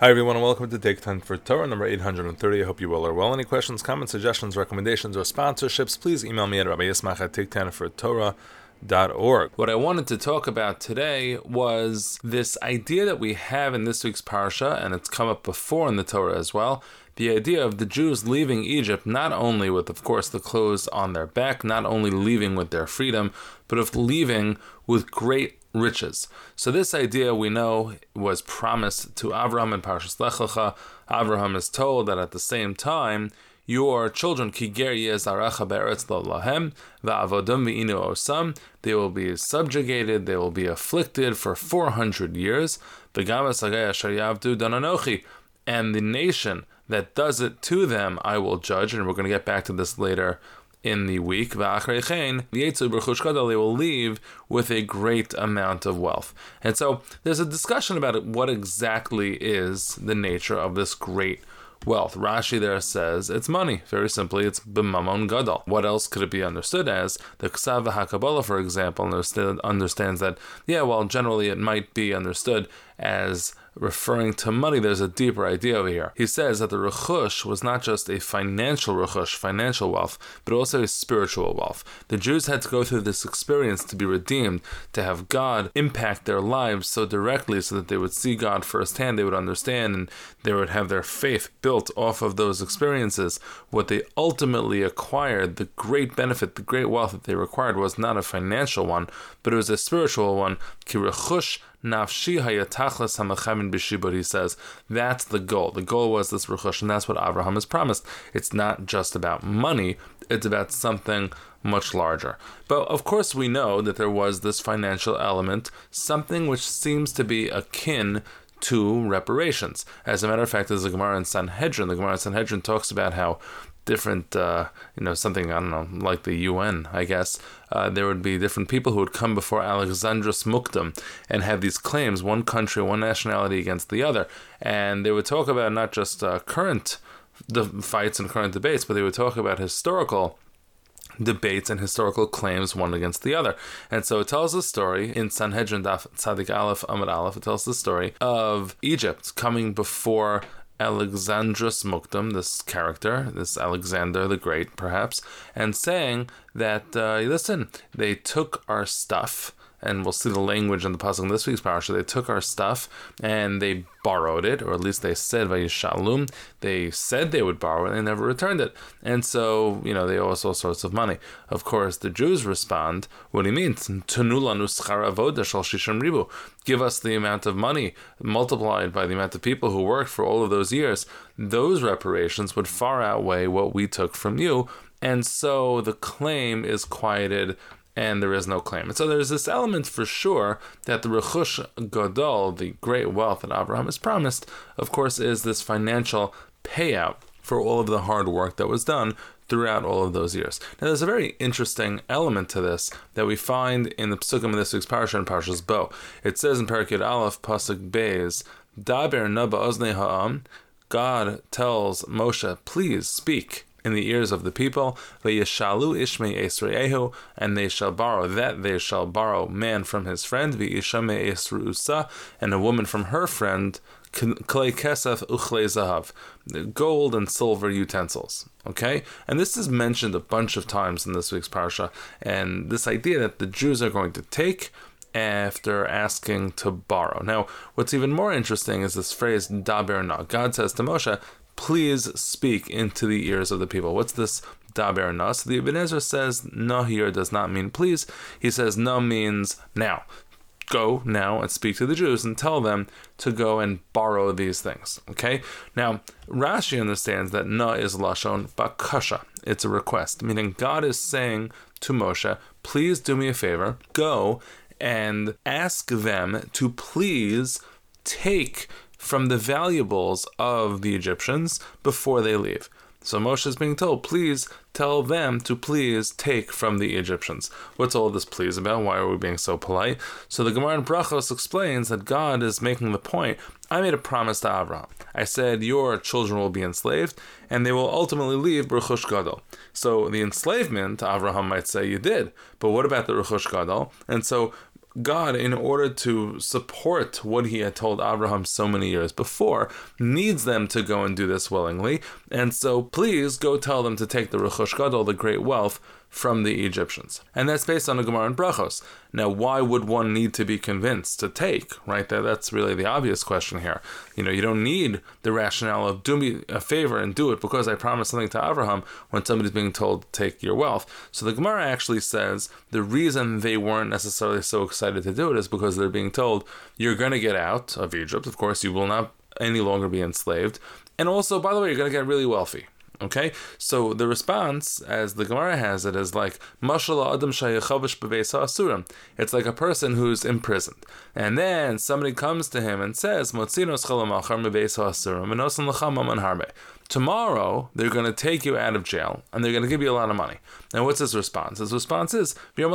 Hi everyone and welcome to Take 10 for Torah number 830. I hope you all are well. Any questions, comments, suggestions, recommendations, or sponsorships, please email me at Rabbi Yismach at Take 10 for. What I wanted to talk about today was this idea that we have in this week's parsha, and it's come up before in the Torah as well, the idea of the Jews leaving Egypt not only with, of course, the clothes on their back, not only leaving with their freedom, but of leaving with great riches. So this idea we know was promised to Abraham in Parshas Lech Lecha. Abraham is told that at the same time your children they will be subjugated they will be afflicted for 400 years v'gamas asher yavdu dananochi and the nation that does it to them I will judge and we're going to get back to this later in the week, they will leave with a great amount of wealth. And so there's a discussion about what exactly is the nature of this great wealth. Rashi there says it's money. Very simply, it's b'mamon gadol. What else could it be understood as? The Ksav HaKabbalah, for example, understands that, yeah, well, generally it might be understood as referring to money, there's a deeper idea over here. He says that the rechush was not just a financial rechush, financial wealth, but also a spiritual wealth. The Jews had to go through this experience to be redeemed, to have God impact their lives so directly so that they would see God firsthand, they would understand, and they would have their faith built off of those experiences. What they ultimately acquired, the great benefit, the great wealth that they required, was not a financial one, but it was a spiritual one. Ki rechush Nafshi hayatachlas hamachamin b'shibur, he says. That's the goal. The goal was this rechush, and that's what Abraham has promised. It's not just about money, it's about something much larger. But of course, we know that there was this financial element, something which seems to be akin to reparations. As a matter of fact, there's a Gemara in Sanhedrin. The Gemara in Sanhedrin talks about how different, uh, you know, something, I don't know, like the UN, I guess, uh, there would be different people who would come before Alexandros Mokdon and have these claims, one country, one nationality against the other. And they would talk about not just uh, current the fights and current debates, but they would talk about historical debates and historical claims one against the other. And so it tells the story in Sanhedrin Daf Tzadik Aleph Amud Aleph, it tells the story of Egypt coming before Alexandros Mokdon, this character, this Alexander the Great, perhaps, and saying that, uh, listen, they took our stuff and we'll see the language in the puzzle in this week's parasha. They took our stuff and they borrowed it, or at least they said vayishalum. They said they would borrow it, and they never returned it. And so, you know, they owe us all sorts of money. Of course, the Jews respond, "What do you mean? ribu? Give us the amount of money multiplied by the amount of people who worked for all of those years. Those reparations would far outweigh what we took from you." And so the claim is quieted and there is no claim. And so there's this element for sure that the Rechush Gadol, the great wealth that Abraham is promised, of course, is this financial payout for all of the hard work that was done throughout all of those years. Now, there's a very interesting element to this that we find in the Psukim of this week's Parsha and Parshas Bo. It says in Perek Yud Aleph, Pasuk Beis, Daber Na B'oznei Ha'am, God tells Moshe, please speak in the ears of the people. Esreehu, and they shall borrow that they shall borrow man from his friend, v'ishame esruusa, and a woman from her friend, clay kesef uchle zahav, gold and silver utensils. Okay, and this is mentioned a bunch of times in this week's parsha, and this idea that the Jews are going to take after asking to borrow. Now, what's even more interesting is this phrase daber na. God says to Moshe, please speak into the ears of the people. What's this daber na? So the Ibn Ezra says na here does not mean please. He says na means now. Go now and speak to the Jews and tell them to go and borrow these things. Okay? Now, Rashi understands that na is lashon bakasha. It's a request, meaning God is saying to Moshe, please do me a favor, go and ask them to please take from the valuables of the Egyptians before they leave. So Moshe is being told, please tell them to please take from the Egyptians. What's all this please about? Why are we being so polite? So the Gemara in Brachos explains that God is making the point. I made a promise to Abraham. I said, Your children will be enslaved, and they will ultimately leave Rechush Gadol. So the enslavement, Avraham might say, You did. But what about the Rechush Gadol? And so God, in order to support what he had told Abraham so many years before, needs them to go and do this willingly. And so please go tell them to take the Rechush Gadol, the great wealth, from the Egyptians. And that's based on a Gemara in Brachos. Now, why would one need to be convinced to take, right? That, that's really the obvious question here. You know, you don't need the rationale of do me a favor and do it because I promised something to Abraham when somebody's being told to take your wealth. So the Gemara actually says the reason they weren't necessarily so excited to do it is because they're being told you're going to get out of Egypt. Of course, you will not any longer be enslaved. And also, by the way, you're going to get really wealthy. Okay, so the response, as the Gemara has it, is like Mashallah Adam Asurim. It's like a person who's imprisoned, and then somebody comes to him and says, Motzinos Asurim Tomorrow they're going to take you out of jail and they're going to give you a lot of money. And what's his response? His response is, Do me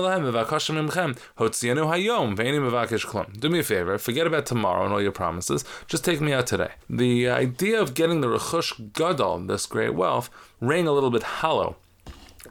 a favor, forget about tomorrow and all your promises. Just take me out today. The idea of getting the Rechush Gadol, this great wealth, rang a little bit hollow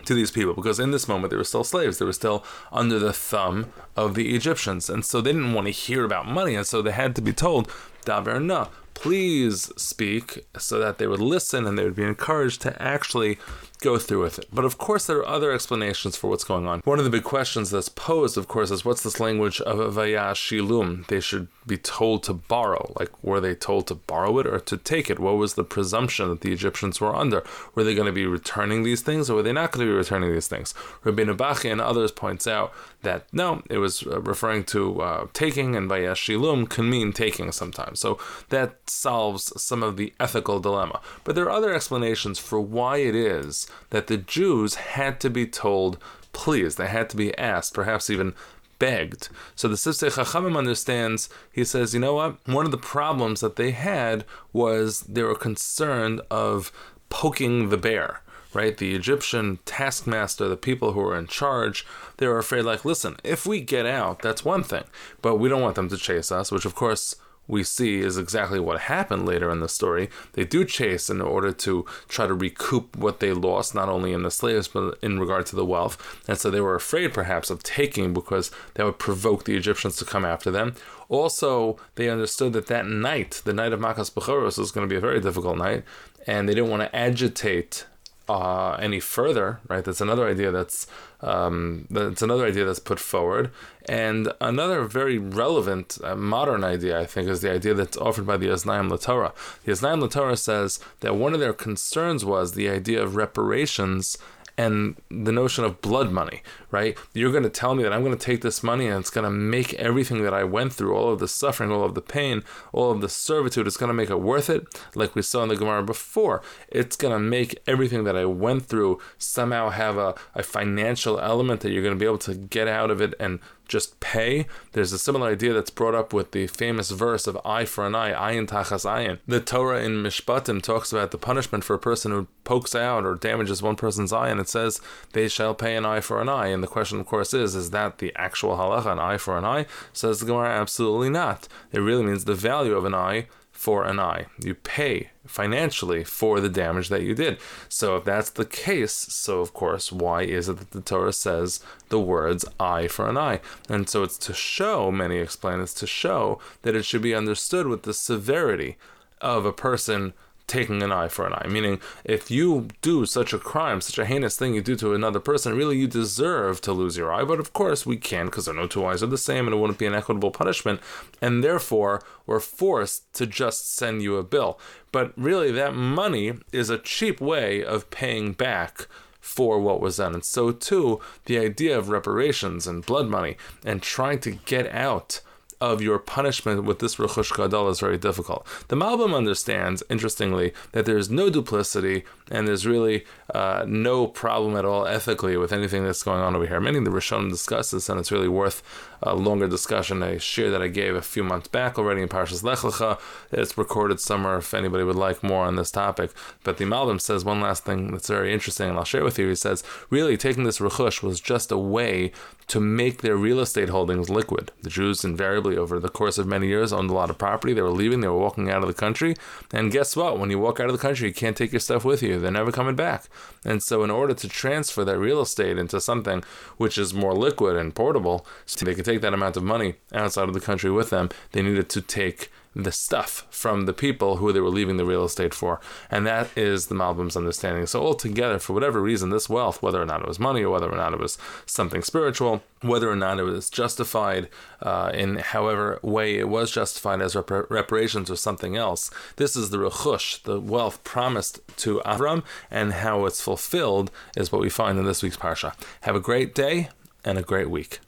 to these people because in this moment they were still slaves. They were still under the thumb of the Egyptians. And so they didn't want to hear about money. And so they had to be told, Daver na, please speak, so that they would listen and they would be encouraged to actually go through with it. But of course, there are other explanations for what's going on. One of the big questions that's posed, of course, is what's this language of vayashilum? They should be told to borrow. Like, were they told to borrow it or to take it? What was the presumption that the Egyptians were under? Were they going to be returning these things or were they not going to be returning these things? Rabbeinu Bachya and others points out that no, it was uh, referring to uh, taking, and vayashilum can mean taking sometimes. So that solves some of the ethical dilemma. But there are other explanations for why it is that the Jews had to be told, please, they had to be asked, perhaps even begged. So the Sifsei Chachamim understands, he says, you know what? One of the problems that they had was they were concerned of poking the bear right? The Egyptian taskmaster, the people who were in charge, they were afraid, like, listen, if we get out, that's one thing, but we don't want them to chase us, which of course we see is exactly what happened later in the story. They do chase in order to try to recoup what they lost, not only in the slaves, but in regard to the wealth. And so they were afraid, perhaps, of taking because that would provoke the Egyptians to come after them. Also, they understood that that night, the night of Makas Bechoros, was going to be a very difficult night, and they didn't want to agitate uh, any further, right? That's another idea that's um, that's another idea that's put forward, and another very relevant uh, modern idea, I think, is the idea that's offered by the Oznayim LaTorah. The Oznayim LaTorah says that one of their concerns was the idea of reparations and the notion of blood money, right? You're going to tell me that I'm going to take this money and it's going to make everything that I went through, all of the suffering, all of the pain, all of the servitude, it's going to make it worth it. Like we saw in the Gemara before, it's going to make everything that I went through somehow have a, a financial element that you're going to be able to get out of it and just pay. There's a similar idea that's brought up with the famous verse of eye for an eye, ayin tachas ayin. The Torah in Mishpatim talks about the punishment for a person who pokes out or damages one person's eye, and it says they shall pay an eye for an eye. And the question, of course, is: Is that the actual halacha, an eye for an eye? Says the Gemara, absolutely not. It really means the value of an eye for an eye. You pay financially for the damage that you did. So if that's the case, so of course, why is it that the Torah says the words eye for an eye? And so it's to show, many explain it's to show that it should be understood with the severity of a person taking an eye for an eye. Meaning, if you do such a crime, such a heinous thing you do to another person, really you deserve to lose your eye. But of course, we can't because no two eyes are the same and it wouldn't be an equitable punishment. And therefore, we're forced to just send you a bill. But really, that money is a cheap way of paying back for what was done. And so, too, the idea of reparations and blood money and trying to get out of your punishment with this Rechush Gadol is very difficult. The Malbim understands, interestingly, that there's no duplicity and there's really uh, no problem at all ethically with anything that's going on over here. Many of the Rishonim discuss this, and it's really worth a longer discussion. A share that I gave a few months back already in Parshas Lech Lecha. It's recorded somewhere if anybody would like more on this topic. But the Malbim says one last thing that's very interesting, and I'll share with you. He says, really, taking this Rechush was just a way to make their real estate holdings liquid. The Jews invariably, over the course of many years, owned a lot of property. They were leaving, they were walking out of the country. And guess what? When you walk out of the country, you can't take your stuff with you. They're never coming back. And so, in order to transfer that real estate into something which is more liquid and portable, so they could take take that amount of money outside of the country with them. They needed to take the stuff from the people who they were leaving the real estate for. And that is the Malbim's understanding. So, altogether, for whatever reason, this wealth, whether or not it was money or whether or not it was something spiritual, whether or not it was justified uh, in however way it was justified as rep- reparations or something else, this is the rechush, the wealth promised to Avram, and how it's fulfilled is what we find in this week's Parsha. Have a great day and a great week.